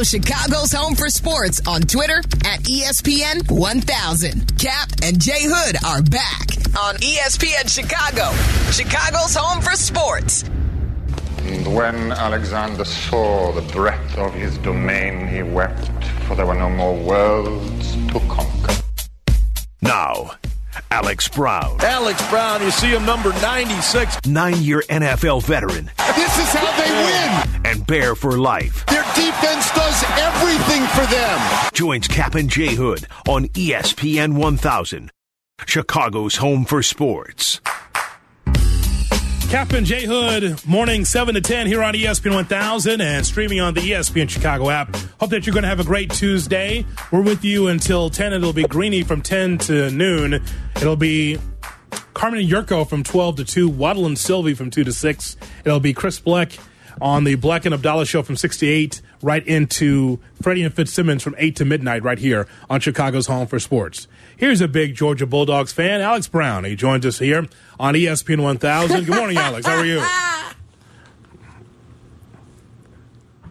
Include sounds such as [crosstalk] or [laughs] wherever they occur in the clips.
Follow Chicago's Home for Sports on Twitter at ESPN 1000. Cap and J Hood are back on ESPN Chicago, Chicago's Home for Sports. And when Alexander saw the breadth of his domain, he wept, for there were no more worlds to conquer. Now, Alex Brown. Alex Brown, you see him number 96. Nine year NFL veteran. This is how they win. And Bear for life. Their defense does everything for them. Joins Cap and J Hood on ESPN 1000, Chicago's home for sports. Captain J Hood, morning 7 to 10 here on ESPN 1000 and streaming on the ESPN Chicago app. Hope that you're going to have a great Tuesday. We're with you until 10. It'll be Greeny from 10 to noon. It'll be Carmen Yurko from 12 to 2, Waddle and Sylvie from 2 to 6. It'll be Chris Bleck on the Bleck and Abdallah show from 6 to 8, right into Freddie and Fitzsimmons from 8 to midnight right here on Chicago's Home for Sports. Here's a big Georgia Bulldogs fan, Alex Brown. He joins us here on ESPN 1000. Good morning, Alex. How are you? [laughs]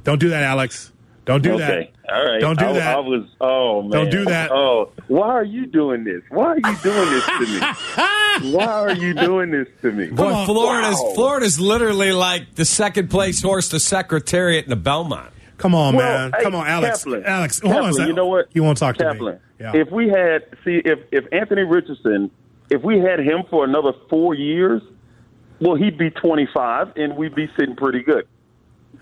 Don't do that, Alex. Don't do okay. that. All right. Don't do I, that. I was. Oh man. Don't do that. Oh, why are you doing this? Why are you doing this to me? [laughs] why are you doing this to me? Boy, on. Florida's Wow. Florida's literally like the second place horse to Secretariat in the Belmont. Come on, Well, man. hey, Come on, Alex. Kaplan, Alex, hold on a Kaplan, second. You know what? You won't talk to Kaplan, me. Yeah. If we had see if if Anthony Richardson, if we had him for another four years, well, he'd be 25, and we'd be sitting pretty good.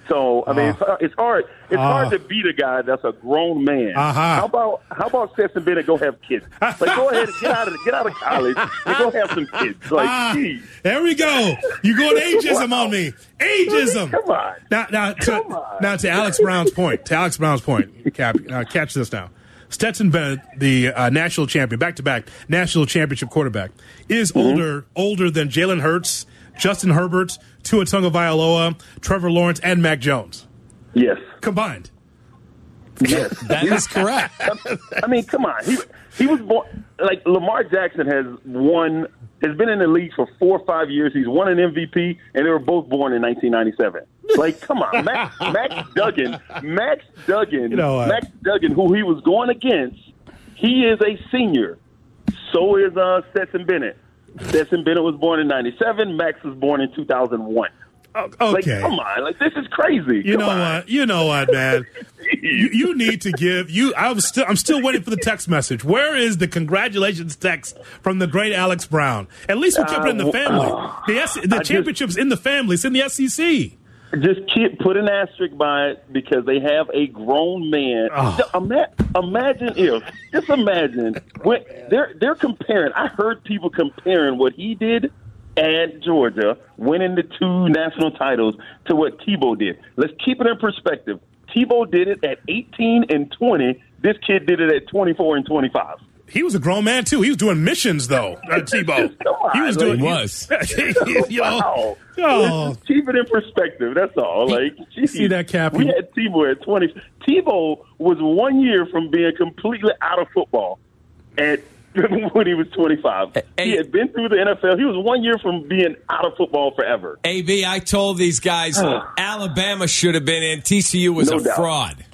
So I mean, Ah. it's, it's hard. It's Ah. hard to beat a guy that's a grown man. Uh-huh. How about how about Stetson Bennett go have kids? Like go ahead, and get out of get out of college and go have some kids. Like, Ah, geez. there we go. You going ageism Wow. on me? Ageism. Come on. Now, now, to, on. now to Alex Brown's point. To Alex Brown's point. Cap, uh, catch this now. Stetson Bennett, the uh, national champion, back to back national championship quarterback, is Mm-hmm. older older than Jalen Hurts, Justin Herbert, Tua Tagovailoa, Trevor Lawrence, and Mac Jones Yes. combined. Yes. That is correct. I mean, come on. He he was born like Lamar Jackson has won has been in the league for four or five years. He's won an MVP, and they were both born in 1997. Like, come on, Max, Max Duggan, Max Duggan, You know? Max Duggan, who he was going against, he is a senior. So is uh, Stetson Bennett. Stetson Bennett was born in 97. Max was born in 2001. Oh, Like, okay. come on, like this is crazy. You Come know on. what? You know what, man? you, you need to give you. I'm still. I'm still waiting for the text message. Where is the congratulations text from the great Alex Brown? At least we kept it in the Uh, family. The S, the I just- championship's in the family. It's in the SEC. Just keep, put an asterisk by it because they have a grown man. Oh. Ima- imagine if, just imagine [laughs] when they're they're comparing. I heard people comparing what he did at Georgia, winning the two national titles, to what Tebow did. Let's keep it in perspective. Tebow did it at 18 and 20. This kid did it at 24 and 25. He was a grown man too. He was doing missions though. Uh, [laughs] Tebow. Come on, he was like- doing. He was. [laughs] you Wow. Oh. Keep it in perspective. That's all. Like, geez, see that, Cap? We had Tebow at twenty. Tebow was one year from being completely out of football at [laughs] when he was twenty five. Hey. He had been through the NFL. He was one year from being out of football forever. AB, I told these guys [sighs] Alabama should have been in. TCU was No a doubt. fraud.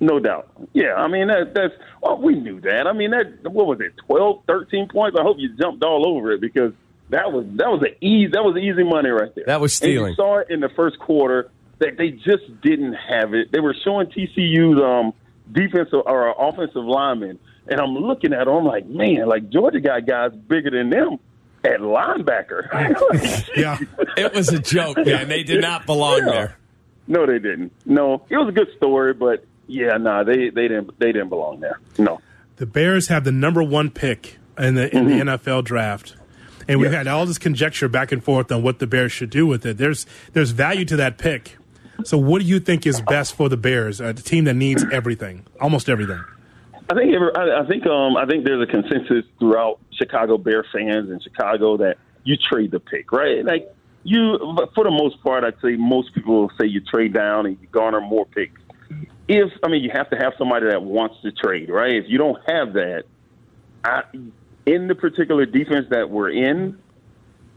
No doubt. Yeah, I mean that, that's well, we knew that. I mean that what was it, 12, 13 points? I hope you jumped all over it because that was that was an easy that was easy money right there. That was And stealing. you saw it in the first quarter that they just didn't have it. They were showing TCU's um defensive or offensive linemen, and I'm looking at them. I'm like, man, like Georgia got guys bigger than them at linebacker. [laughs] [laughs] yeah. It was a joke, man. They did not belong Yeah. there. No, they didn't. No, it was a good story, but yeah, no, they they didn't they didn't belong there. No. The Bears have the number one pick in the in Mm-hmm. the NFL draft. And we've had all this conjecture back and forth on what the Bears should do with it. There's there's value to that pick. So what do you think is best for the Bears, a team that needs everything, almost everything? I think every- I I think um I think there's a consensus throughout Chicago Bear fans in Chicago that you trade the pick, right? Like you, for the most part, I'd say most people will say you trade down and you garner more picks. If I mean, you have to have somebody that wants to trade, right? If you don't have that, I, in the particular defense that we're in,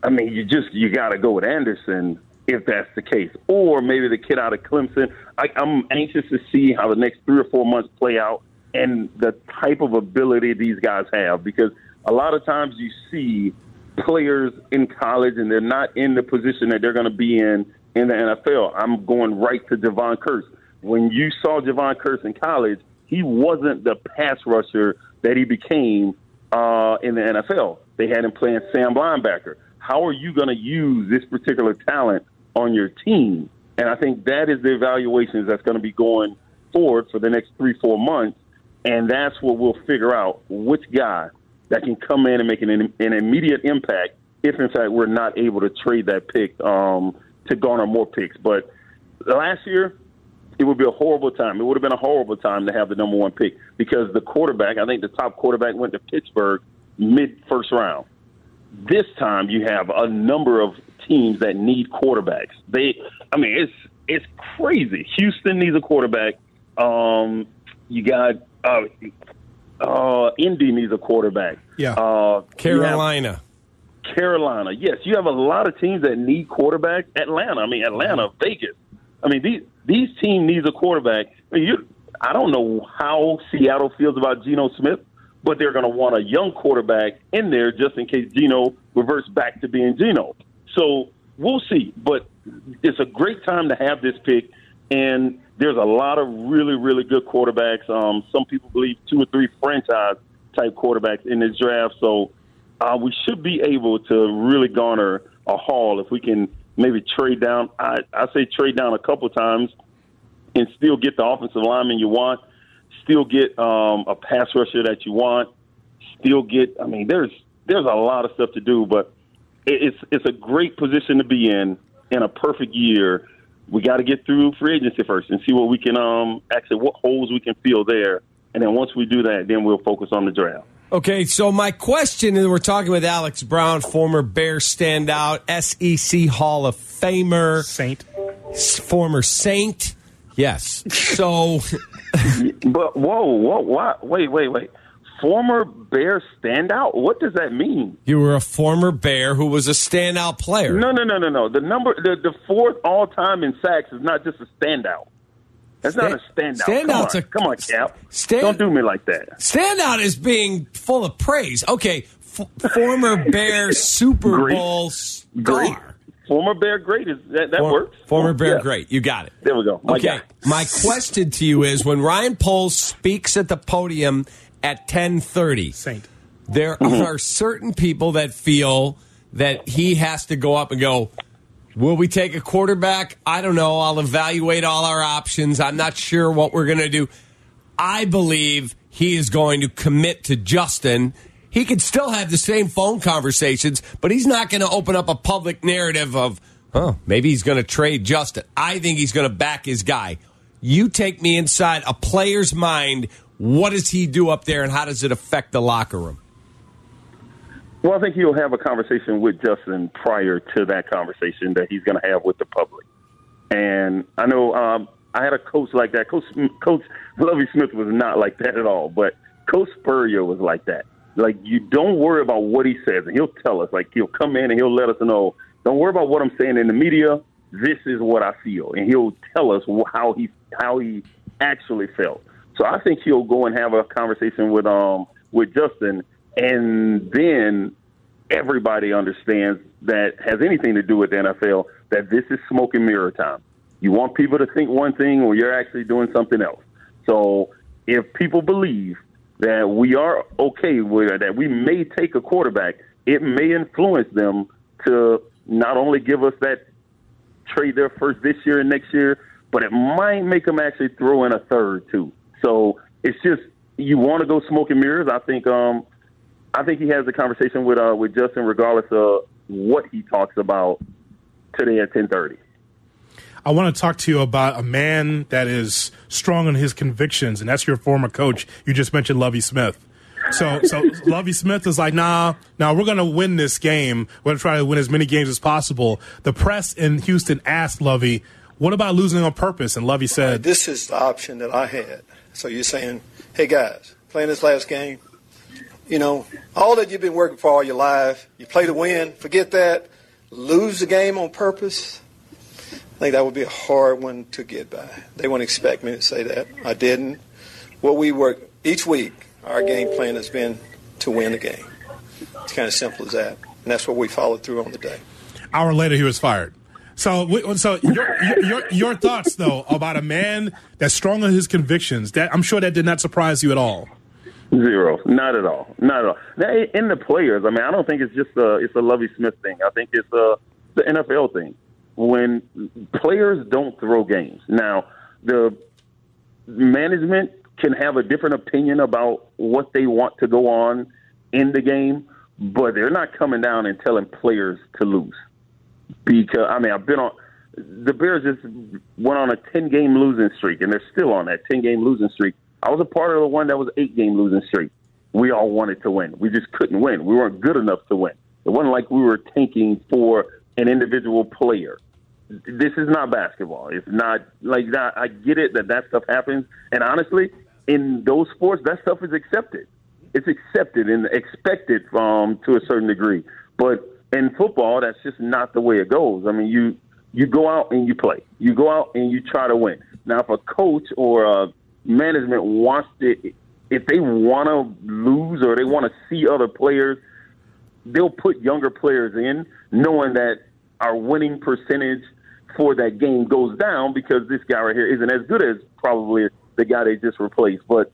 I mean, you just you got to go with Anderson if that's the case. Or maybe the kid out of Clemson. I, I'm anxious to see how the next three or four months play out and the type of ability these guys have because a lot of times you see players in college and they're not in the position that they're going to be in in the NFL. I'm going right to Jevon Kearse. When you saw Jevon Kearse in college, he wasn't the pass rusher that he became uh, in the NFL. They had him playing Sam linebacker. How are you going to use this particular talent on your team? And I think that is the evaluations that's going to be going forward for the next three, four months. And that's what we'll figure out which guy that can come in and make an, an immediate impact if, in fact, we're not able to trade that pick um, to garner more picks. But last year, it would be a horrible time. It would have been a horrible time to have the number one pick because the quarterback, I think the top quarterback went to Pittsburgh mid first round. This time you have a number of teams that need quarterbacks. They, I mean, it's it's crazy. Houston needs a quarterback. Um, you got uh, uh, Indy needs a quarterback. Yeah. Uh, Carolina. Carolina. Yes, you have a lot of teams that need quarterbacks. Atlanta. I mean, Atlanta, Vegas. I mean, these these team needs a quarterback. I, you, I don't know how Seattle feels about Geno Smith, but they're going to want a young quarterback in there just in case Geno reverts back to being Geno. So we'll see. But it's a great time to have this pick, and there's a lot of really, really good quarterbacks. Um, some people believe two or three franchise type quarterbacks in this draft. So uh, we should be able to really garner a haul if we can maybe trade down. I, I say trade down a couple times and still get the offensive lineman you want, still get um, a pass rusher that you want, still get. I mean, there's there's a lot of stuff to do, but it's it's a great position to be in in a perfect year. We got to get through free agency first and see what we can um actually what holes we can fill there, and then once we do that, then we'll focus on the draft. Okay, so my question, and we're talking with Alex Brown, former Bear standout, SEC Hall of Famer, Saint, former Saint. Yes. So, [laughs] but whoa, whoa, what? Wait, wait, wait. Former Bear standout? What does that mean? You were a former Bear who was a standout player. No, no, no, no, no. The number, the, the fourth all time in sacks is not just a standout. That's not a standout. Standout's come on, a come on, Cap. Stand- Don't do me like that. Standout is being full of praise. Okay, f- former [laughs] Bear Super Great. Bowl Great. star. Former Bear great is that, that For- works. Former Bear Yeah. great. You got it. There we go. My Okay. guy. My question to you is when Ryan Poles speaks at the podium at 10:30, Saint. there mm-hmm. are certain people that feel that he has to go up and go, Will we take a quarterback? I don't know. I'll evaluate all our options. I'm not sure what we're going to do. I believe he is going to commit to Justin. He could still have the same phone conversations, but he's not going to open up a public narrative of, oh, maybe he's going to trade Justin. I think he's going to back his guy. You take me inside a player's mind. What does he do up there, and how does it affect the locker room? Well, I think he'll have a conversation with Justin prior to that conversation that he's going to have with the public. And I know um, I had a coach like that. Coach Coach Lovie Smith was not like that at all, but Coach Spurrier was like that. Like you don't worry about what he says, and he'll tell us. Like he'll come in and he'll let us know. Don't worry about what I'm saying in the media. This is what I feel, and he'll tell us how he how he actually felt. So I think he'll go and have a conversation with um with Justin, and then everybody understands that has anything to do with the NFL that this is smoke and mirror time. You want people to think one thing when you're actually doing something else. So if people believe that we are okay with that we may take a quarterback, it may influence them to not only give us that trade their first this year and next year, but it might make them actually throw in a third too. So it's just you want to go smoke and mirrors. I think um, I think he has a conversation with uh, with Justin, regardless of what he talks about today at ten thirty. I want to talk to you about a man that is strong in his convictions, and that's your former coach. You just mentioned Lovie Smith. So, so [laughs] Lovie Smith is like, nah, now we're going to win this game. We're going to try to win as many games as possible. The press in Houston asked Lovie, what about losing on purpose? And Lovie said, This is the option that I had. So you're saying, hey guys, playing this last game, you know, all that you've been working for all your life, you play to win, forget that, lose the game on purpose. I think that would be a hard one to get by. They wouldn't expect me to say that. I didn't. What we work each week, our game plan has been to win the game. It's kind of simple as that, and that's what we followed through on the day. Hour later, he was fired. So, so your, your, your thoughts though about a man that's strong on his convictions? That I'm sure that did not surprise you at all. Zero, not at all, not at all. Now, in the players, I mean, I don't think it's just a it's a Lovie Smith thing. I think it's a the NFL thing. When players don't throw games, now the management can have a different opinion about what they want to go on in the game, but they're not coming down and telling players to lose. Because I mean, I've been on the Bears just went on a ten game losing streak, and they're still on that ten game losing streak. I was a part of the one that was eight game losing streak. We all wanted to win. We just couldn't win. We weren't good enough to win. It wasn't like we were tanking for an individual player. This is not basketball. It's not like that. I get it that that stuff happens, and honestly, in those sports, that stuff is accepted. It's accepted and expected um, to a certain degree. But in football, that's just not the way it goes. I mean, you you go out and you play. You go out and you try to win. Now, if a coach or a management wants to, if they want to lose or they want to see other players, they'll put younger players in, knowing that our winning percentage for that game goes down because this guy right here isn't as good as probably the guy they just replaced. But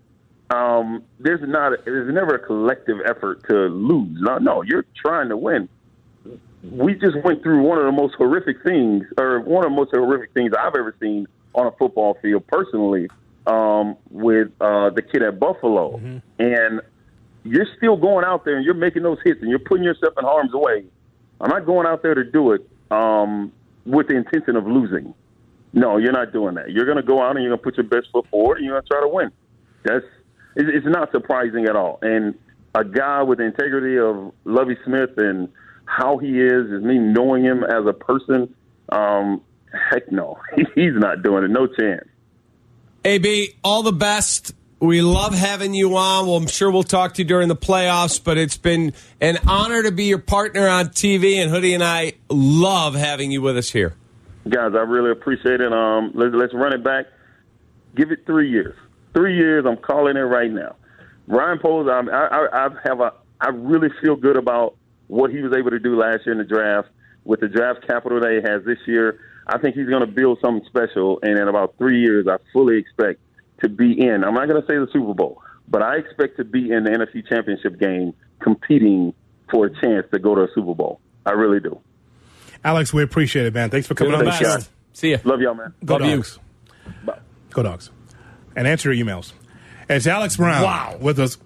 um, there's not, a, there's never a collective effort to lose. No, no, you're trying to win. We just went through one of the most horrific things, or one of the most horrific things I've ever seen on a football field personally, um, with uh, the kid at Buffalo. Mm-hmm. And you're still going out there and you're making those hits and you're putting yourself in harm's way. I'm not going out there to do it um, with the intention of losing. No, you're not doing that. You're going to go out and you're going to put your best foot forward and you're going to try to win. That's it's not surprising at all. And a guy with the integrity of Lovie Smith and how he is, is me knowing him as a person. Um, heck no, [laughs] he's not doing it. No chance. AB, all the best. We love having you on. Well, I'm sure we'll talk to you during the playoffs, but it's been an honor to be your partner on TV, and Hoodie and I love having you with us here. Guys, I really appreciate it. Um, let's, let's run it back. Give it three years. Three years. I'm calling it right now. Ryan Poles, I, I, I have a, I really feel good about what he was able to do last year in the draft with the draft capital that he has this year. I think he's going to build something special, and in about three years, I fully expect to be in. I'm not going to say the Super Bowl, but I expect to be in the NFC Championship game competing for a chance to go to a Super Bowl. I really do. Alex, we appreciate it, man. Thanks for coming on the show. See ya. Love y'all, man. Go Love dogs. Bye. Go dogs. And answer your emails. It's Alex Brown Wow. with us.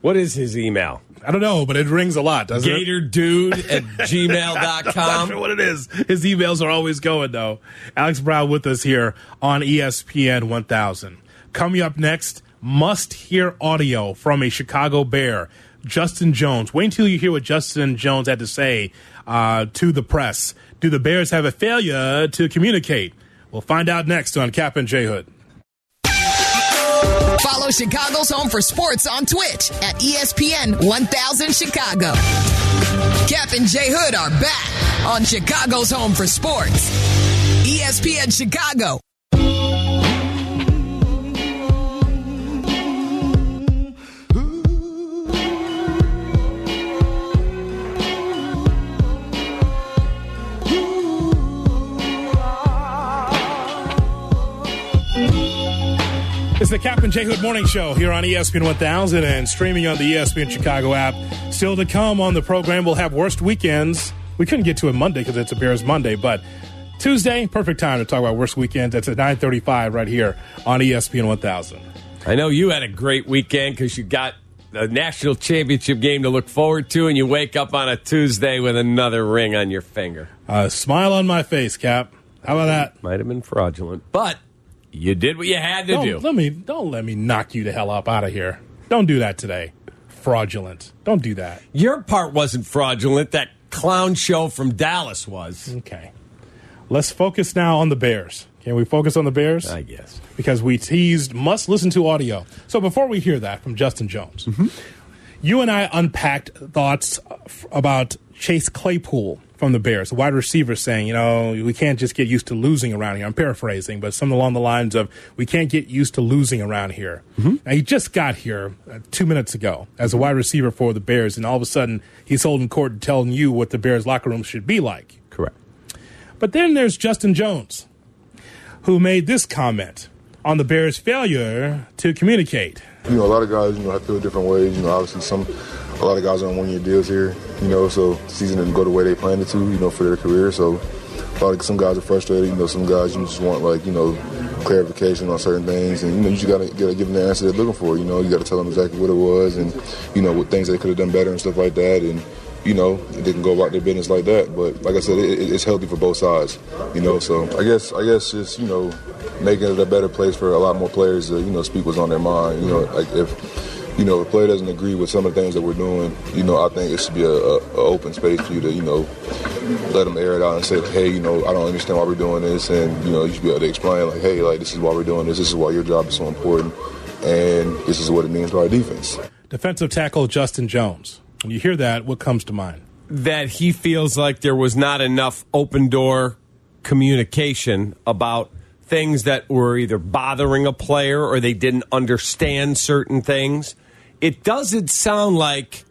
What is his email? I don't know, but it rings a lot, doesn't it? Gatordude at gmail.com. I'm sure what it is. His emails are always going, though. Alex Brown with us here on ESPN 1000. Coming up next, must hear audio from a Chicago Bear, Justin Jones. Wait until you hear what Justin Jones had to say uh, to the press. Do the Bears have a failure to communicate? We'll find out next on Cap and J Hood. Follow Chicago's Home for Sports on Twitch at ESPN 1000 Chicago. Cap and J Hood are back on Chicago's Home for Sports. ESPN Chicago. And J Hood Morning Show here on ESPN 1000 and streaming on the ESPN Chicago app. Still to come on the program, we'll have worst weekends. We couldn't get to it Monday because it's a Bears Monday, but Tuesday, perfect time to talk about worst weekends. It's at 9:35 right here on ESPN 1000. I know you had a great weekend because you got a national championship game to look forward to, and you wake up on a Tuesday with another ring on your finger. A smile on my face, Cap. How about that? Might have been fraudulent, but you did what you had to Don't do. let me don't let me knock you the hell up out of here. Don't do that today. Fraudulent. Don't do that. Your part wasn't fraudulent. That clown show from Dallas was. Okay. Let's focus now on the Bears. Can we focus on the Bears? I guess. because we teased must listen to audio. So before we hear that from Justin Jones, mm-hmm. you and I unpacked thoughts about Chase Claypool from the Bears. The wide receiver saying, you know, we can't just get used to losing around here. I'm paraphrasing, but something along the lines of, we can't get used to losing around here. Mm-hmm. Now, he just got here uh, two minutes ago as a wide receiver for the Bears, and all of a sudden he's holding court and telling you what the Bears locker room should be like. Correct. But then there's Justin Jones, who made this comment on the Bears' failure to communicate. You know, a lot of guys, you know, I feel different ways. You know, obviously some a lot of guys are on one year deals here, you know, so the season didn't go the way they planned it to, you know, for their career. So a lot of some guys are frustrated, you know, some guys you just want like, you know, clarification on certain things and you know, you just gotta, gotta give them the answer they're looking for, you know, you gotta tell them exactly what it was and, you know, what things they could have done better and stuff like that and you know, they can go about their business like that. But like I said, it, it's healthy for both sides, you know. So I guess I guess just you know, making it a better place for a lot more players to you know speak what's on their mind. You know, like if you know, if a player doesn't agree with some of the things that we're doing, you know, I think it should be a, a, a, open space for you to, you know, let them air it out and say, hey, you know, I don't understand why we're doing this, and you know, you should be able to explain, like, hey, like this is why we're doing this. This is why your job is so important, and this is what it means to our defense. Defensive tackle Justin Jones. When you hear that, what comes to mind? That he feels like there was not enough open door communication about things that were either bothering a player or they didn't understand certain things it doesn't sound like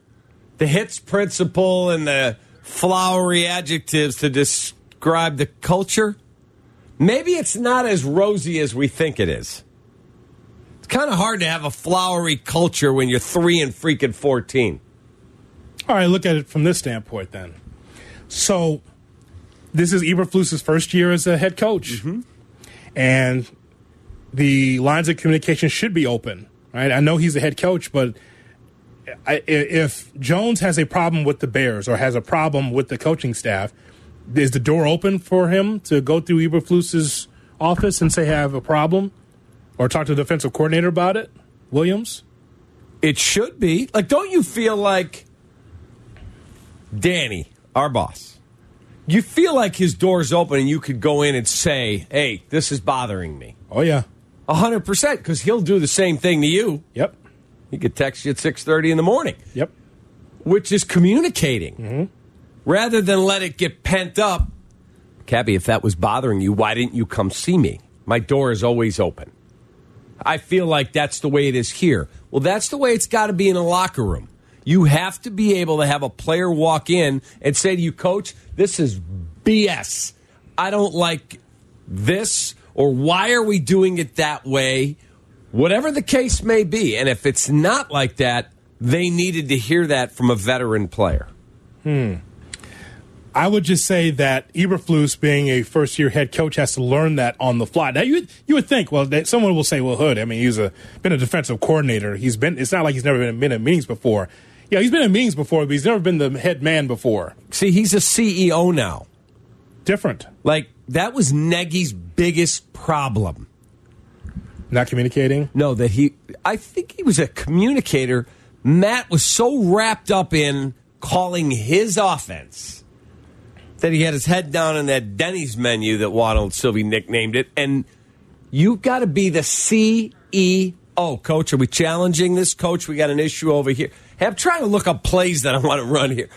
the hits principle and the flowery adjectives to describe the culture. Maybe it's not as rosy as we think it is. It's kind of hard to have a flowery culture when you're three and freaking 14. All right, look at it from this standpoint then. So, this is Eberflus's first year as a head coach. Mm-hmm. And the lines of communication should be open Right? I know he's a head coach, but I, if Jones has a problem with the Bears or has a problem with the coaching staff, is the door open for him to go through Eberflus's office and say I have a problem, or talk to the defensive coordinator about it? Williams. It should be like. Don't you feel like Danny, our boss? You feel like his door's open and you could go in and say, "Hey, this is bothering me." Oh yeah hundred percent, because he'll do the same thing to you. Yep. He could text you at six thirty in the morning. Yep. Which is communicating, mm-hmm. rather than let it get pent up. Cabby, if that was bothering you, why didn't you come see me? My door is always open. I feel like that's the way it is here. Well, that's the way it's got to be in a locker room. You have to be able to have a player walk in and say to you, Coach, this is BS. I don't like this or why are we doing it that way? Whatever the case may be. And if it's not like that, they needed to hear that from a veteran player. Hmm. I would just say that Eberflus, being a first year head coach, has to learn that on the fly. Now, you you would think, well, that someone will say, well, Hood, I mean, he's a been a defensive coordinator. He's been. It's not like he's never been, been in meetings before. Yeah, he's been in meetings before, but he's never been the head man before. See, he's a CEO now. Different. Like that was Nagy's biggest problem. Not communicating? No, that he, I think he was a communicator. Matt was so wrapped up in calling his offense that he had his head down in that Denny's menu that Waddle Sylvie nicknamed it. And you've got to be the CEO. Coach, are we challenging this? Coach, we got an issue over here. Hey, I'm trying to look up plays that I want to run here.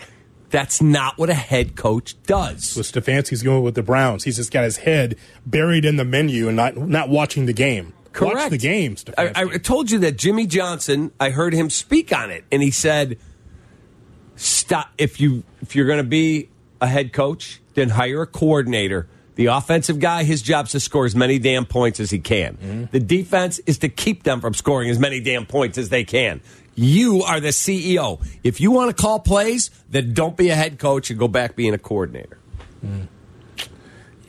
That's not what a head coach does. With Stefanski's going with the Browns. He's just got his head buried in the menu and not not watching the game. Correct. Watch the game. I, I, told you that Jimmy Johnson. I heard him speak on it, and he said, "Stop if you if you're going to be a head coach, then hire a coordinator." The offensive guy, his job's to score as many damn points as he can. Mm-hmm. The defense is to keep them from scoring as many damn points as they can. You are the CEO. If you want to call plays, then don't be a head coach and go back being a coordinator. Mm.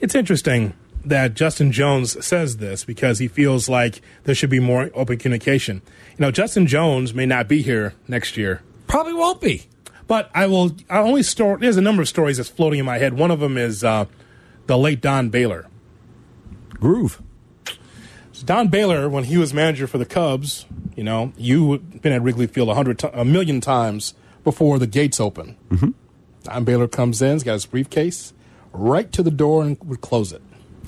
It's interesting that Justin Jones says this because he feels like there should be more open communication. You know, Justin Jones may not be here next year. Probably won't be. But I will. I only store. There's a number of stories that's floating in my head. One of them is uh, the late Don Baylor. Groove. Don Baylor, when he was manager for the Cubs, you know, you've been at Wrigley Field a hundred, a million times before the gates open. Mm-hmm. Don Baylor comes in, he's got his briefcase, right to the door and would close it.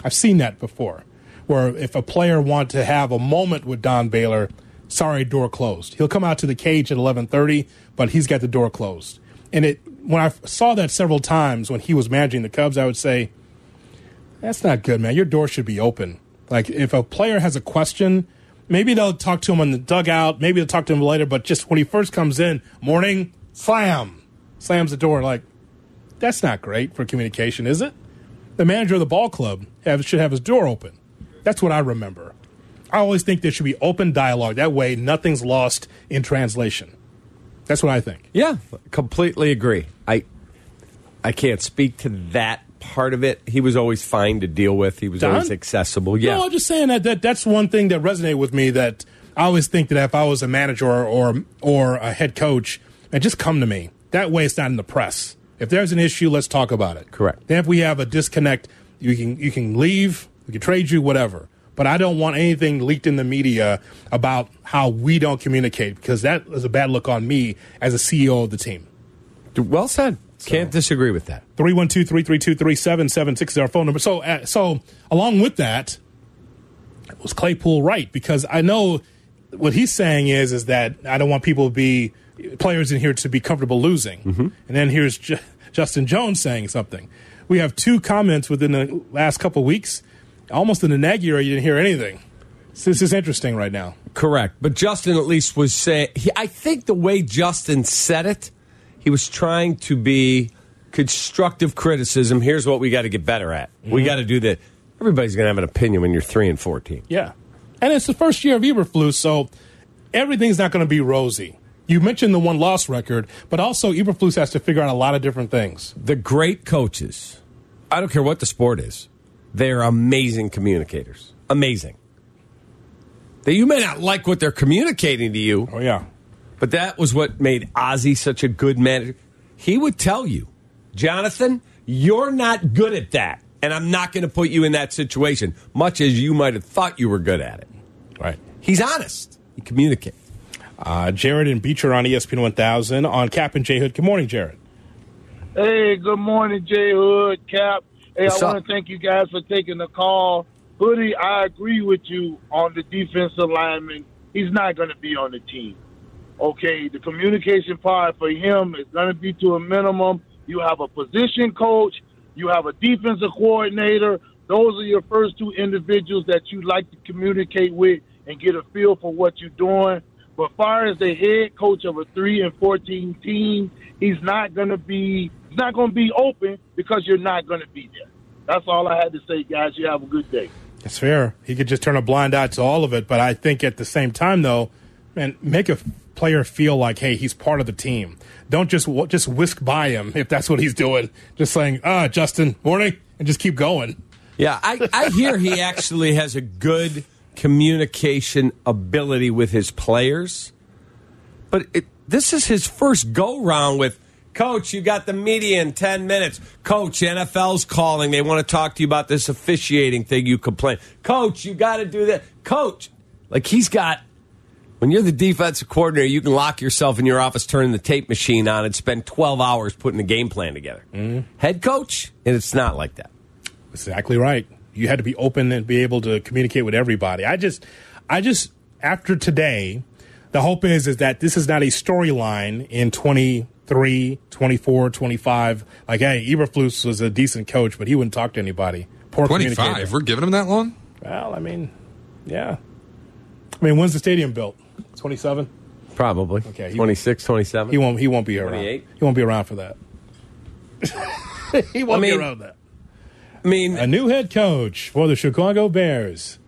I've seen that before, where if a player wanted to have a moment with Don Baylor, sorry, door closed. He'll come out to the cage at eleven thirty, but he's got the door closed, and it when I saw that several times when he was managing the Cubs, I would say, "That's not good, man. Your door should be open. Like if a player has a question, maybe they'll talk to him in the dugout. Maybe they'll talk to him later. But just when he first comes in, morning, slam, slams the door. Like that's not great for communication, is it? The manager of the ball club have, should have his door open. That's what I remember. I always think there should be open dialogue. That way, nothing's lost in translation. That's what I think. Yeah, completely agree. I I can't speak to that part of it. He was always fine to deal with. He was Don? always accessible. Yeah. No, I'm just saying that, that that's one thing that resonated with me. That I always think that if I was a manager or or, or a head coach, and just come to me. That way, it's not in the press. If there's an issue, let's talk about it. Correct. Then if we have a disconnect, you can you can leave. We can trade you, whatever. But I don't want anything leaked in the media about how we don't communicate because that is a bad look on me as a CEO of the team. Well said. Can't disagree with that. 312 332 3776 is our phone number. So, uh, so along with that, was Claypool right? Because I know what he's saying is is that I don't want people to be players in here to be comfortable losing. And then here's J- Justin Jones saying something. We have two comments within the last couple of weeks. Almost in the nag era, you didn't hear anything. So this is interesting right now. Correct. But Justin at least was saying, I think the way Justin said it, he was trying to be constructive criticism. Here's what we got to get better at. We Mhm. got to do that. Everybody's going to have an opinion when you're 3 and 14. Yeah. And it's the first year of Eberflus, so everything's not going to be rosy. You mentioned the one loss record, but also Eberflus has to figure out a lot of different things. The great coaches, I don't care what the sport is, they're amazing communicators. Amazing. That you may not like what they're communicating to you. Oh, yeah. But that was what made Ozzie such a good manager. He would tell you, Jonathan, you're not good at that. And I'm not going to put you in that situation, much as you might have thought you were good at it. Right. He's honest. He communicates. Uh, Jared and Beecher on ESPN 1000 on Cap and J Hood. Good morning, Jared. Hey, good morning, J Hood, Cap. Hey, What's I want to thank you guys for taking the call. Hoodie, I agree with you on the defensive lineman. He's not going to be on the team. Okay, the communication part for him is going to be to a minimum. You have a position coach, you have a defensive coordinator. Those are your first two individuals that you like to communicate with and get a feel for what you're doing. But far as the head coach of a three and fourteen team, he's not going to be he's not going to be open because you're not going to be there. That's all I had to say, guys. You have a good day. That's fair. He could just turn a blind eye to all of it. But I think at the same time, though, man, make a player feel like, hey, he's part of the team. Don't just just whisk by him if that's what he's doing. Just saying, ah, Justin, morning, and just keep going. Yeah, I, I hear he actually has a good communication ability with his players. But it, this is his first go round with Coach, you got the media in 10 minutes. Coach, NFL's calling. They want to talk to you about this officiating thing you complain. Coach, you got to do that. Coach, like he's got, when you're the defensive coordinator, you can lock yourself in your office, turn the tape machine on, and spend 12 hours putting a game plan together. Mm-hmm. Head coach, and it's not like that. Exactly right. You had to be open and be able to communicate with everybody. I just, I just after today, the hope is is that this is not a storyline in 23, 24, 25. Like, hey, Eberflus was a decent coach, but he wouldn't talk to anybody. Poor 25. We're giving him that long? Well, I mean, yeah. I mean, when's the stadium built? 27. Probably. Okay, he- 26, 27. He won't. He won't be around. 28? He won't be around for that. [laughs] he won't I mean- be around that. I mean, a new head coach for the Chicago Bears.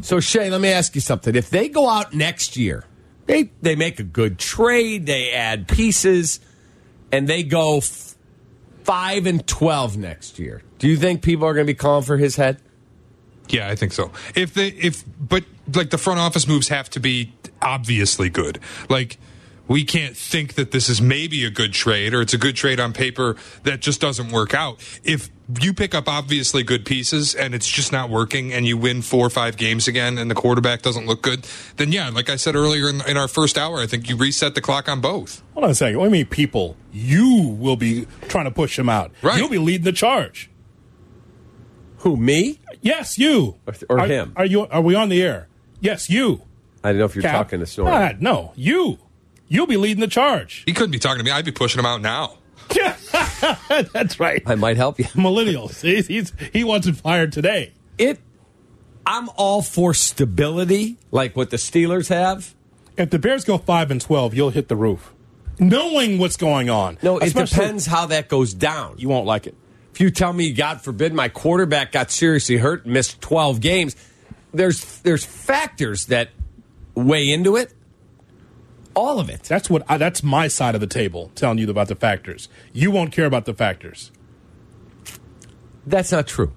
So Shay, let me ask you something. If they go out next year, they they make a good trade, they add pieces, and they go f- five and twelve next year. Do you think people are going to be calling for his head? Yeah, I think so. If they if but like the front office moves have to be obviously good. Like we can't think that this is maybe a good trade or it's a good trade on paper that just doesn't work out. If you pick up obviously good pieces and it's just not working and you win four or five games again and the quarterback doesn't look good, then yeah, like I said earlier in, in our first hour, I think you reset the clock on both. Hold on a second. What do you mean, people? You will be trying to push him out. Right. You'll be leading the charge. Who me? Yes, you. or are, him? Are you? Are we on the air? Yes, you. I don't know if you're Cap. talking to Snorri. Ah, no, you. You'll be leading the charge. He couldn't be talking to me. I'd be pushing him out now. [laughs] That's right. I might help you. [laughs] Millennials. He's, he's he wants it fired today. It. I'm all for stability, like what the Steelers have. If the Bears go five and twelve, you'll hit the roof, knowing what's going on. No, it Especially- depends how that goes down. You won't like it. If you tell me, God forbid, my quarterback got seriously hurt and missed 12 games, there's there's factors that weigh into it. All of it. That's what. I, that's my side of the table telling you about the factors. You won't care about the factors. That's not true.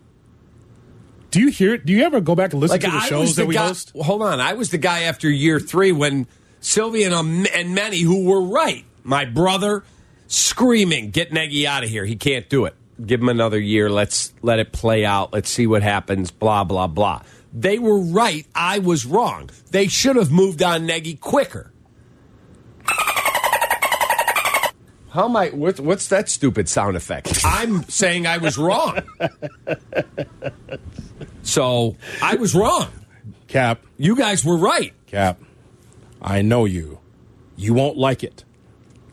Do you hear it? Do you ever go back and listen to the I shows the that we guy, host? Hold on, I was the guy after year three when Sylvia and, um, and many who were right. My brother screaming, "Get Nagy out of here! He can't do it. Give him another year. Let's let it play out. Let's see what happens." Blah blah blah. They were right. I was wrong. They should have moved on Nagy quicker. How am I? What, what's that stupid sound effect? I'm saying I was wrong. So I was wrong. Cap, You guys were right. Cap, I know you. You won't like it,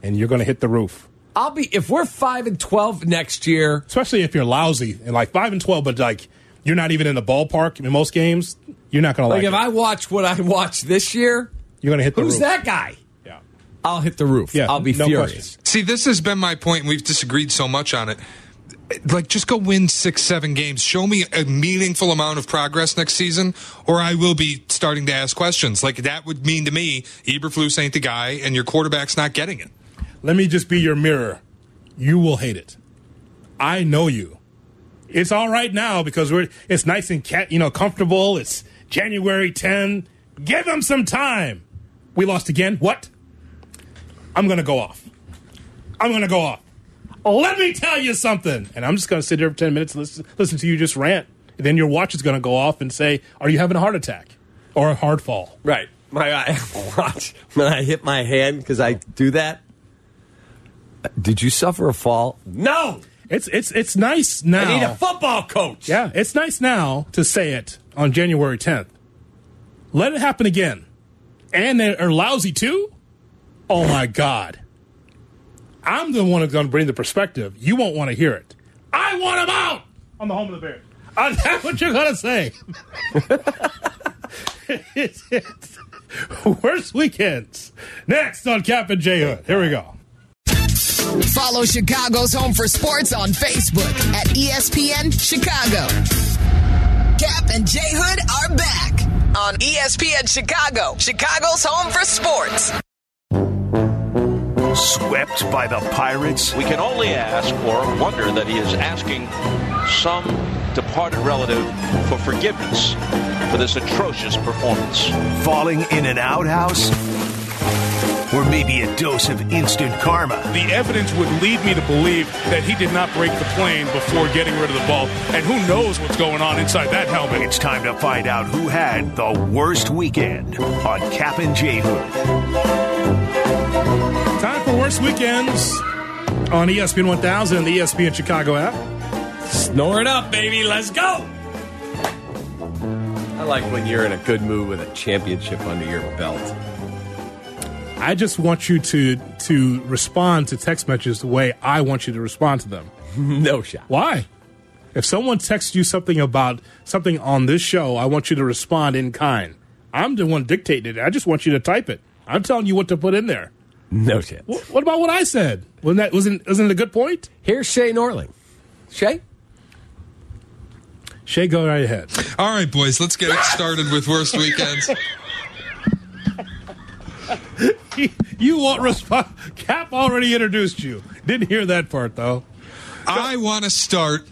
and you're going to hit the roof. I'll be if we're five and twelve next year. Especially if you're lousy and like five and twelve, but like you're not even in the ballpark in most games. You're not going to Like like, if it. I watch what I watch this year, you're going to hit the who's roof. that guy? Yeah. I'll hit the roof. Yeah, I'll be no furious. question. See, this has been my point, and we've disagreed so much on it. Like, just go win six, seven games. Show me a meaningful amount of progress next season, or I will be starting to ask questions. Like, that would mean to me, Eberflus ain't the guy, and your quarterback's not getting it. Let me just be your mirror. You will hate it. I know you. It's all right now because we're it's nice and cat, you know, comfortable. It's January 10. Give them some time. We lost again. What? I'm going to go off. I'm going to go off. Let me tell you something. And I'm just going to sit here for 10 minutes and listen, listen to you just rant. And then your watch is going to go off and say, Are you having a heart attack or a hard fall? Right. My [laughs] watch when I hit my hand because I do that. Did you suffer a fall? No. It's it's it's nice now. I need a football coach. Yeah, it's nice now to say it on January 10th. Let it happen again. And they are lousy too? Oh my God. I'm the one who's going to bring the perspective. You won't want to hear it. I want him out on the home of the Bears. Uh, [laughs] that's what you're going to say. [laughs] [laughs] it's, it's worst weekends. Next on Cap and J Hood. Here we go. Follow Chicago's Home for Sports on Facebook at ESPN Chicago. Cap and J Hood are back on ESPN Chicago, Chicago's Home for Sports. Swept by the Pirates? We can only ask or wonder that he is asking some departed relative for forgiveness for this atrocious performance. Falling in an outhouse? Or maybe a dose of instant karma? The evidence would lead me to believe that he did not break the plane before getting rid of the ball. And who knows what's going on inside that helmet. It's time to find out who had the worst weekend on Cap and J Hood. Time for worst weekends on ESPN 1000 and the ESPN Chicago app. Snore it up, baby. Let's go. I like when you're in a good mood with a championship under your belt. I just want you to to respond to text messages the way I want you to respond to them. [laughs] no shot. Why? If someone texts you something about something on this show, I want you to respond in kind. I'm the one dictating it. I just want you to type it. I'm telling you what to put in there. No chance. Wh- What about what I said? Wasn't that wasn't wasn't it a good point? Here's Shay Norling. Shay? Shay, go right ahead. All right, boys, let's get it started with worst weekends. [laughs] [laughs] you won't respond. Cap already introduced you. Didn't hear that part though. I want to start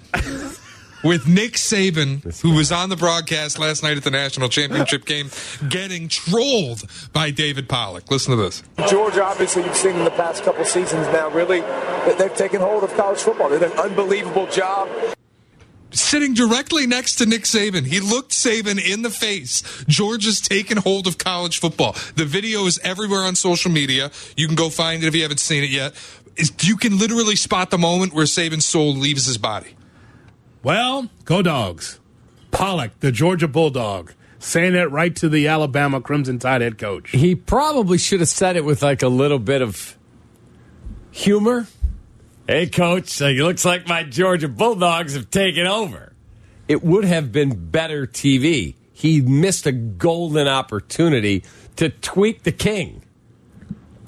with Nick Saban, who was on the broadcast last night at the national championship [laughs] game, getting trolled by David Pollack. Listen to this. Georgia, obviously, you've seen in the past couple seasons now, really, that they've taken hold of college football. They did an unbelievable job. Sitting directly next to Nick Saban, he looked Saban in the face. Georgia's taken hold of college football. The video is everywhere on social media. You can go find it if you haven't seen it yet. You can literally spot the moment where Saban's soul leaves his body. Well, go dogs. Pollack, the Georgia Bulldog, saying that right to the Alabama Crimson Tide head coach. He probably should have said it with like a little bit of humor. Hey, coach, uh, it looks like my Georgia Bulldogs have taken over. It would have been better TV. He missed a golden opportunity to tweak the king.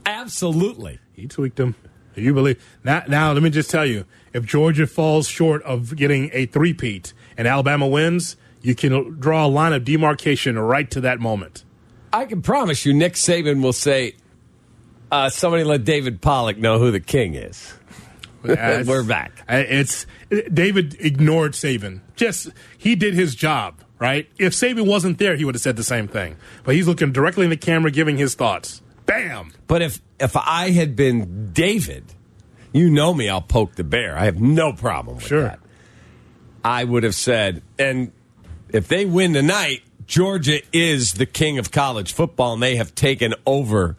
Absolutely. He tweaked him. You believe now? Now, let me just tell you: if Georgia falls short of getting a three-peat and Alabama wins, you can draw a line of demarcation right to that moment. I can promise you, Nick Saban will say, uh, "Somebody let David Pollack know who the king is." [laughs] We're back. Uh, it's David ignored Saban. Just he did his job, right? If Saban wasn't there, he would have said the same thing. But he's looking directly in the camera, giving his thoughts. Bam. But if if I had been David, you know me, I'll poke the bear. I have no problem with Sure. that. I would have said, and if they win tonight, Georgia is the king of college football, and they have taken over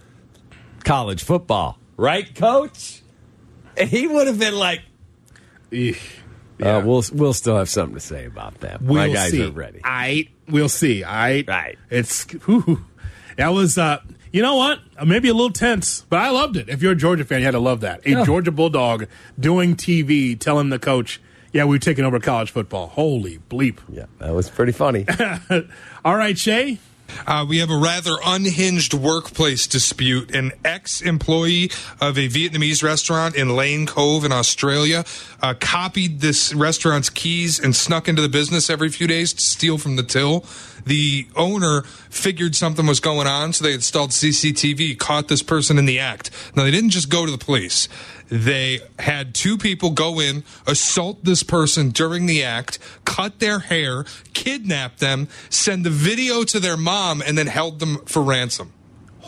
college football, right, Coach? And he would have been like, uh, "We'll we'll still have something to say about that. We'll My guys see. are ready." I we'll see. I Right. It's whew. that was uh you know what? Uh, Maybe a little tense, but I loved it. If you're a Georgia fan, you had to love that. A Yeah. Georgia Bulldog doing TV, telling the coach, "Yeah, we're taking over college football." Holy bleep! Yeah, that was pretty funny. [laughs] All right, Shay. Uh, we have a rather unhinged workplace dispute. An ex employee of a Vietnamese restaurant in Lane Cove in Australia uh, copied this restaurant's keys and snuck into the business every few days to steal from the till. The owner figured something was going on, so they installed CCTV, caught this person in the act. Now, they didn't just go to the police. They had two people go in, assault this person during the act, cut their hair, kidnap them, send the video to their mom, and then held them for ransom.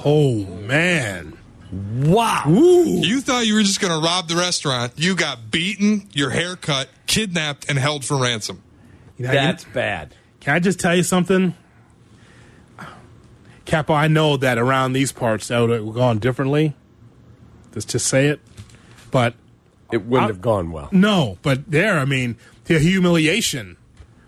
Oh man! Wow. You thought you were just going to rob the restaurant. You got beaten, your hair cut, kidnapped, and held for ransom. You know, That's you- bad. Can I just tell you something? Capo, I know that around these parts that would have gone differently. Let's just say it. But It wouldn't I- have gone well. No, but there, I mean, the humiliation,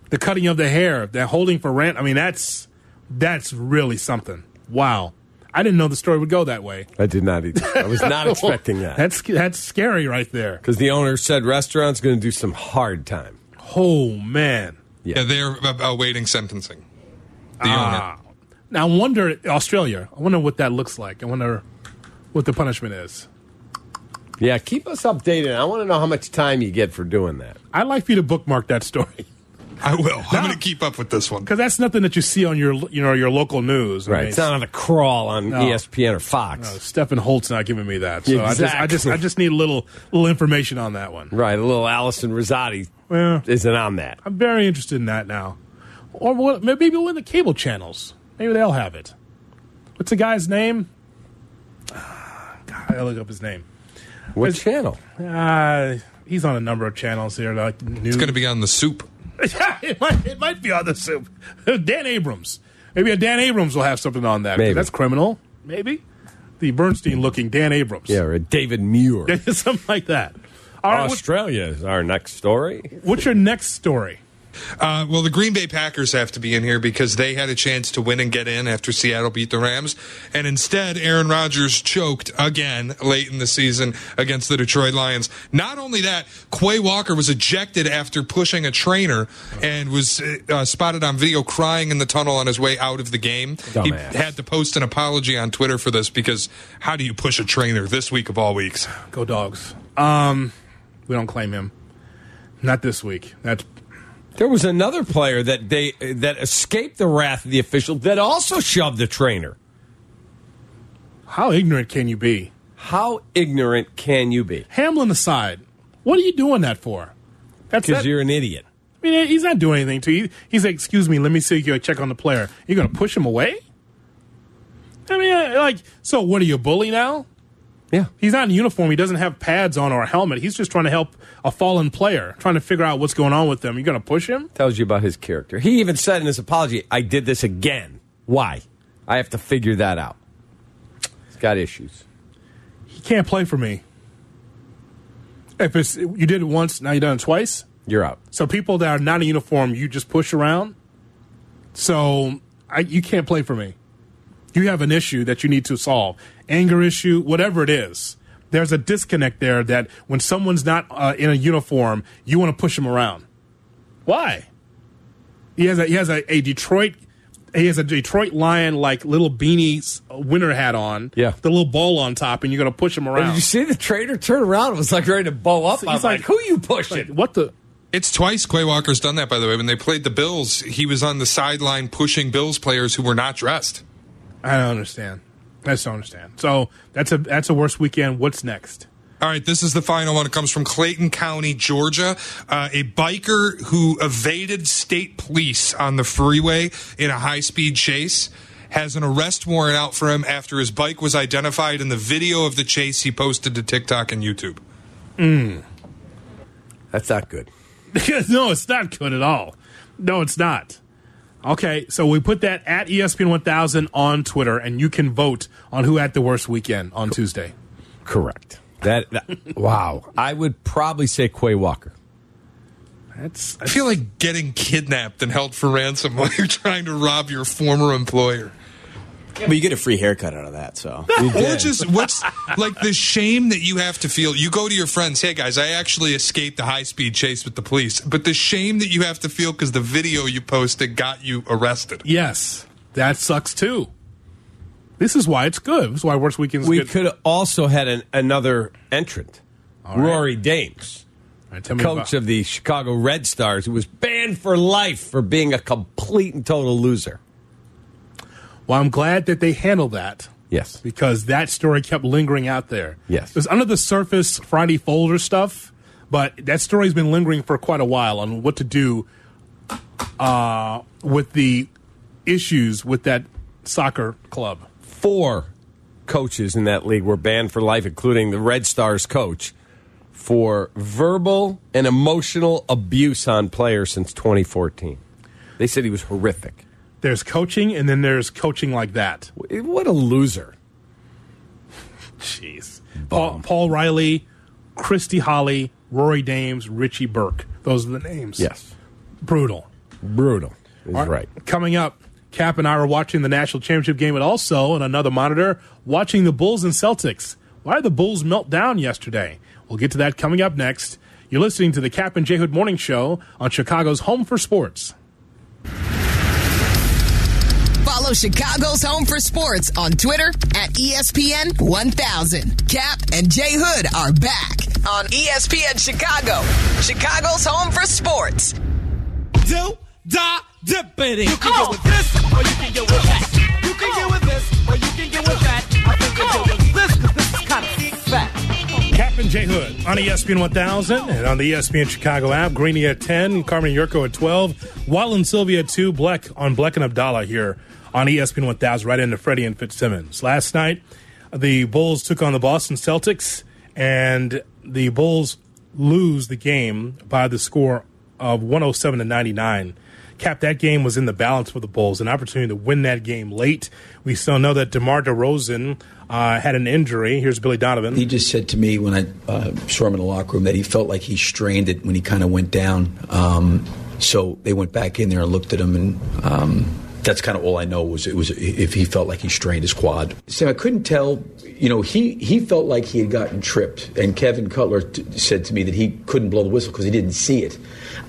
the cutting of the hair, the holding for rent. I mean, that's that's really something. Wow, I didn't know the story would go that way. I did not either. I was not [laughs] expecting that. That's that's scary right there. Because the owner said restaurant's going to do some hard time. Oh man. Yeah, they're uh, awaiting sentencing. The Ah. Now, I wonder Australia. I wonder what that looks like. I wonder what the punishment is. Yeah, keep us updated. I want to know how much time you get for doing that. I'd like for you to bookmark that story. I will. I'm going to keep up with this one. because that's nothing that you see on your you know your local news. I Right. mean, It's not on the crawl on No. ESPN or Fox. No, Stephen Holt's not giving me that. So I just I just Exactly. I just need a little little information on that one. Right. A little Allison Rosati Well, isn't on that. I'm very interested in that now. Or what, maybe we'll in the cable channels. Maybe they'll have it. What's the guy's name? [sighs] God, I look up his name. What It's- channel? Uh, he's on a number of channels here. Like news. It's going to be on the soup. [laughs] yeah, it might, it might be on the soup. [laughs] Dan Abrams. Maybe a Dan Abrams will have something on that. Maybe. That's criminal. Maybe. The Bernstein looking Dan Abrams. Yeah, or a David Muir. [laughs] Something like that. All right, what- Australia is our next story. what's your next story? Uh, well, the Green Bay Packers have to be in here because they had a chance to win and get in after Seattle beat the Rams. And instead, Aaron Rodgers choked again late in the season against the Detroit Lions. Not only that, Quay Walker was ejected after pushing a trainer and was uh, spotted on video crying in the tunnel on his way out of the game. Dumbass. He had to post an apology on Twitter for this because how do you push a trainer this week of all weeks? Go dogs. Um, we don't claim him. Not this week. That's There was another player that they that escaped the wrath of the official that also shoved the trainer. how ignorant can you be? How ignorant can you be? Hamlin aside, what are you doing that for? That's Because that, you're an idiot. I mean, he's not doing anything to you. He's like, "Excuse me, let me see you check on the player." You're going to push him away? I mean, uh, like, so what are you a bully now? Yeah. He's not in uniform. He doesn't have pads on or a helmet. He's just trying to help a fallen player, trying to figure out what's going on with them. You're going to push him? Tells you about his character. He even said in his apology, I did this again. Why? I have to figure that out. He's got issues. He can't play for me. If it's you did it once, now you done it twice. You're out. So people that are not in uniform, you just push around. So I, you can't play for me. You have an issue that you need to solve, anger issue, whatever it is. there's a disconnect there that when someone's not uh, in a uniform, you want to push them around. Why? He has a he has a, a Detroit he has a Detroit Lion like little beanie winter hat on. Yeah. The little ball on top, and you're gonna push him And around. did you see the trader turn around? It was like ready to bow up. So I'm he's like, like- who you pushing? what the It's twice Quay Walker's done that, by the way. When they played the Bills, he was on the sideline pushing Bills players who were not dressed. I don't understand. I just don't understand. So that's a that's a worse weekend. What's next? All right, this is the final one. It comes from Clayton County, Georgia. Uh, a biker who evaded state police on the freeway in a high speed chase has an arrest warrant out for him after his bike was identified in the video of the chase he posted to TikTok and YouTube. Mm. That's not good. [laughs] no, it's not good at all. No, it's not. Okay, so we put that at ESPN 1000 on Twitter, and you can vote on who had the worst weekend on Tuesday. Correct. That, that- wow. I would probably say Quay Walker. That's I feel like getting kidnapped and held for ransom while you're trying to rob your former employer. But you get a free haircut out of that, so. [laughs] Or just what's like the shame that you have to feel. You go to your friends, hey guys, I actually escaped a high speed chase with the police, but the shame that you have to feel because the video you posted got you arrested. Yes, that sucks too. This is why it's good. This is why worst weekend is We could have also had an, another entrant, All right. Rory Dames, All right, tell me coach about- of the Chicago Red Stars, who was banned for life for being a complete and total loser. Well, I'm glad that they handled that. Yes. Because that story kept lingering out there. Yes. It was under the surface Friday folder stuff, but that story's been lingering for quite a while on what to do uh, with the issues with that soccer club. Four coaches in that league were banned for life, including the Red Stars coach, for verbal and emotional abuse on players since 2014. They said he was horrific. There's coaching, and then there's coaching like that. What a loser. Jeez. Paul, Paul Riley, Christy Holly, Rory Dames, Richie Burke. Those are the names. Yes. Brutal. Brutal. Is All right. Coming up, Cap and I are watching the national championship game, and also on another monitor, watching the Bulls and Celtics. Why did the Bulls melt down yesterday? We'll get to that coming up next. You're listening to the Cap and J Hood Morning Show on Chicago's Home for Sports. Follow Chicago's Home for Sports on Twitter at ESPN 1000. Cap and J Hood are back on ESPN Chicago, Chicago's Home for Sports. Do, da, dippity. You can get with this, or you can get with that. You can get with this, or you can get with that. I think you get with this, because this is kind of fat. Cap and J Hood on ESPN 1000 and on the ESPN Chicago app. Greeny at 10, Carmen Yurko at 12, Waddle and Silvy at 2, Bleck on Bleck and Abdallah here on ESPN 1000, right into Freddie and Fitzsimmons. Last night, the Bulls took on the Boston Celtics, and the Bulls lose the game by the score of 107 to 99. Cap, that game was in the balance for the Bulls, an opportunity to win that game late. We still know that DeMar DeRozan uh, had an injury. Here's Billy Donovan. He just said to me when I uh, saw him in the locker room that he felt like he strained it when he kind of went down. Um, so they went back in there and looked at him, and um, that's kind of all I know was it was if he felt like he strained his quad. Sam, I couldn't tell. You know, he he felt like he had gotten tripped, and Kevin Cutler t- said to me that he couldn't blow the whistle because he didn't see it.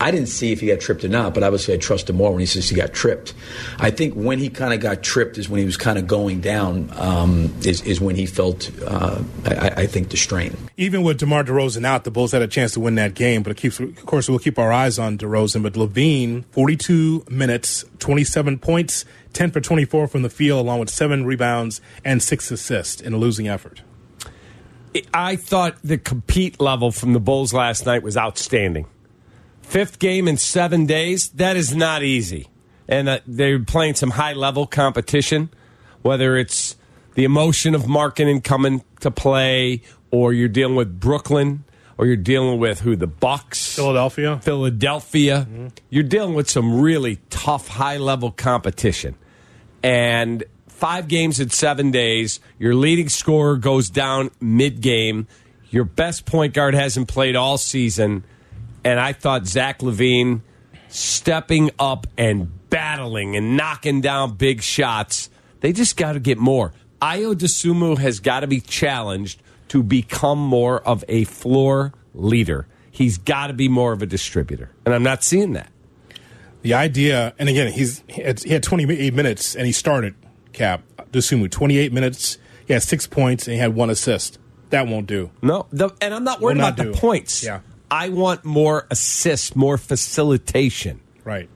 I didn't see if he got tripped or not, but obviously I trust him more when he says he got tripped. I think when he kind of got tripped is when he was kind of going down. Um, is is when he felt uh, I, I think the strain. even with DeMar DeRozan out, the Bulls had a chance to win that game. But it keeps, of course, we'll keep our eyes on DeRozan. But LaVine, 42 minutes, 27 points, 10 for 24 from the field, along with seven rebounds and six assists in a losing effort. I thought the compete level from the Bulls last night was outstanding. Fifth game in seven days, that is not easy. And uh, they're playing some high level competition, whether it's the emotion of marketing coming to play, or you're dealing with Brooklyn, or you're dealing with who? The Bucks? Philadelphia. Philadelphia. You're dealing with some really tough, high level competition. And five games in seven days, your leading scorer goes down mid game. Your best point guard hasn't played all season. And I thought Zach LaVine stepping up and battling and knocking down big shots. They just got to get more. Ayo Dosunmu has got to be challenged to become more of a floor leader. He's got to be more of a distributor, and I'm not seeing that. The idea, and again, he's he had, 28 minutes and he started cap Dosunmu 28 minutes. He had six points and he had one assist. That won't do. No, the, and I'm not worried Will about not the points. Yeah. I want more assists, more facilitation. Right.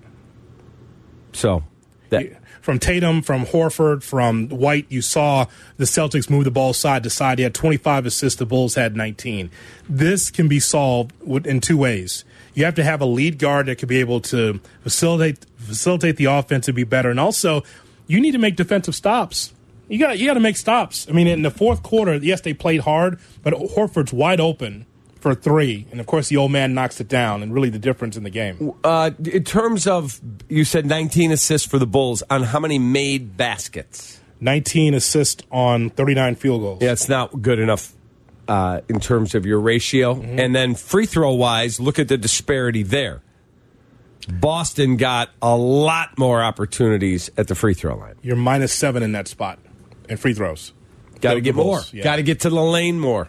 So that From Tatum, from Horford, from White, you saw the Celtics move the ball side to side. He had 25 assists. The Bulls had 19. This can be solved in two ways. You have to have a lead guard that can be able to facilitate facilitate the offense and be better, and also you need to make defensive stops. You got you got to make stops. I mean, in the fourth quarter, yes, they played hard, but Horford's wide open for three, and of course, the old man knocks it down, and really the difference in the game. uh, in terms of you said 19 assists for the Bulls on how many made baskets? 19 assists on 39 field goals. Yeah, it's not good enough uh, in terms of your ratio. Mm-hmm. And then free throw wise, look at the disparity there. Boston got a lot more opportunities at the free throw line. You're minus seven in that spot in free throws. Got to get more. Yeah. Got to get to the lane more.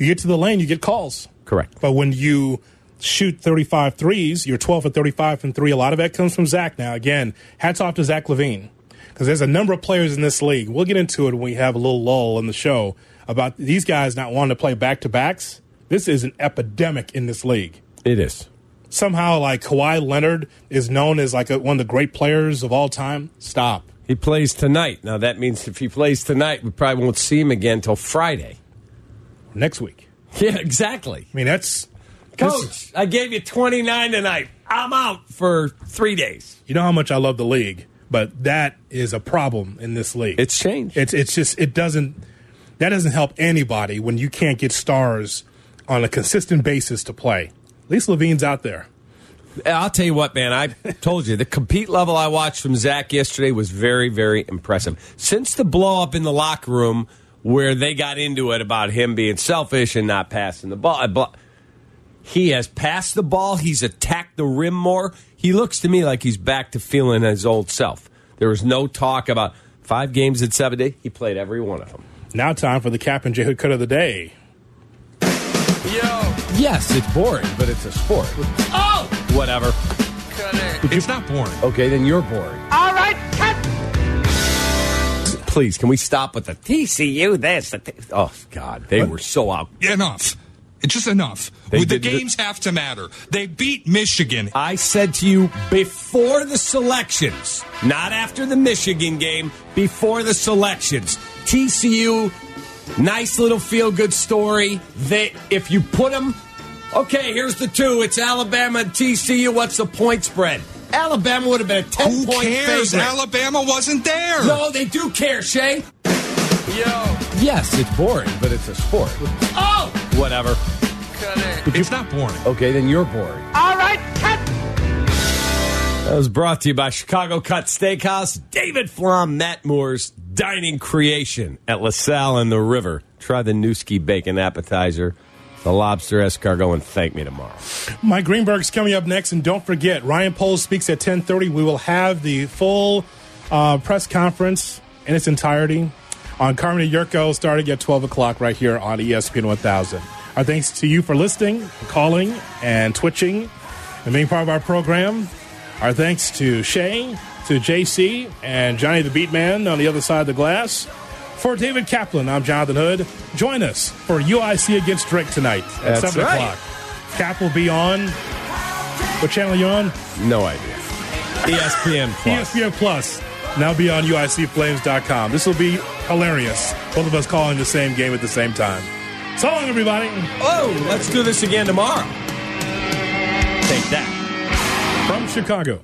You get to the lane, you get calls. Correct. But when you shoot 35 threes, you're 12 for 35 from three. A lot of that comes from Zach now. Again, hats off to Zach LaVine because there's a number of players in this league. We'll get into it when we have a little lull in the show about these guys not wanting to play back to backs. This is an epidemic in this league. It is. Somehow, like Kawhi Leonard is known as like a, one of the great players of all time. Stop. He plays tonight. Now, that means if he plays tonight, we probably won't see him again until Friday. Next week. [laughs] Yeah, exactly. I mean, that's. Coach, I gave you 29 tonight. I'm out for three days. You know how much I love the league, but that is a problem in this league. It's changed. It's it's just it doesn't that doesn't help anybody when you can't get stars on a consistent basis to play. At least LaVine's out there. I'll tell you what, man. I [laughs] told you the compete level I watched from Zach yesterday was very, very impressive. Since the blow up in the locker room where they got into it about him being selfish and not passing the ball, he has passed the ball. He's attacked the rim more. He looks to me like he's back to feeling his old self. There was no talk about five games in 70. He played every one of them. Now time for the Cap and J Hood cut of the day. Yo. Yes, it's boring, but it's a sport. Oh! Whatever. It's not boring. Okay, then you're boring. All right, cut. Please, can we stop with the TCU this? The T- oh, God. They were so out. Enough. It's just enough. They the games have to matter. They beat Michigan. I said to you before the selections, not after the Michigan game, before the selections. TCU, nice little feel good story. that if you put them, okay, here's the two. It's Alabama and TCU. What's the point spread? Alabama would have been a 10 Who point cares? favorite. Alabama wasn't there. No, they do care, Shay. Yo. Yes, it's boring, but it's a sport. Oh, Whatever. Cut it. Could it's not boring. Okay, then you're boring. all right, cut. That was brought to you by Chicago Cut Steakhouse, David Flom, Matt Moorhouse dining creation at LaSalle and the River. Try the Nueske bacon appetizer, the lobster escargot, and thank me tomorrow. Mike Greenberg's coming up next, and don't forget, Ryan Poles speaks at 10:30. We will have the full uh, press conference in its entirety on Carmen Yurko starting at 12 o'clock right here on ESPN 1000. Our thanks to you for listening, calling, and twitching, and being part of our program. Our thanks to Shay, to JC, and Johnny the Beat Man on the other side of the glass. For David Kaplan, I'm Jonathan Hood. Join us for UIC against Drake tonight at That's 7 right. o'clock. Cap will be on. What channel are you on? No idea. ESPN Plus. ESPN Plus. Now be on UICFlames.com. This will be hilarious. Both of us calling the same game at the same time. So long, everybody. Oh, let's do this again tomorrow. Take that. From Chicago.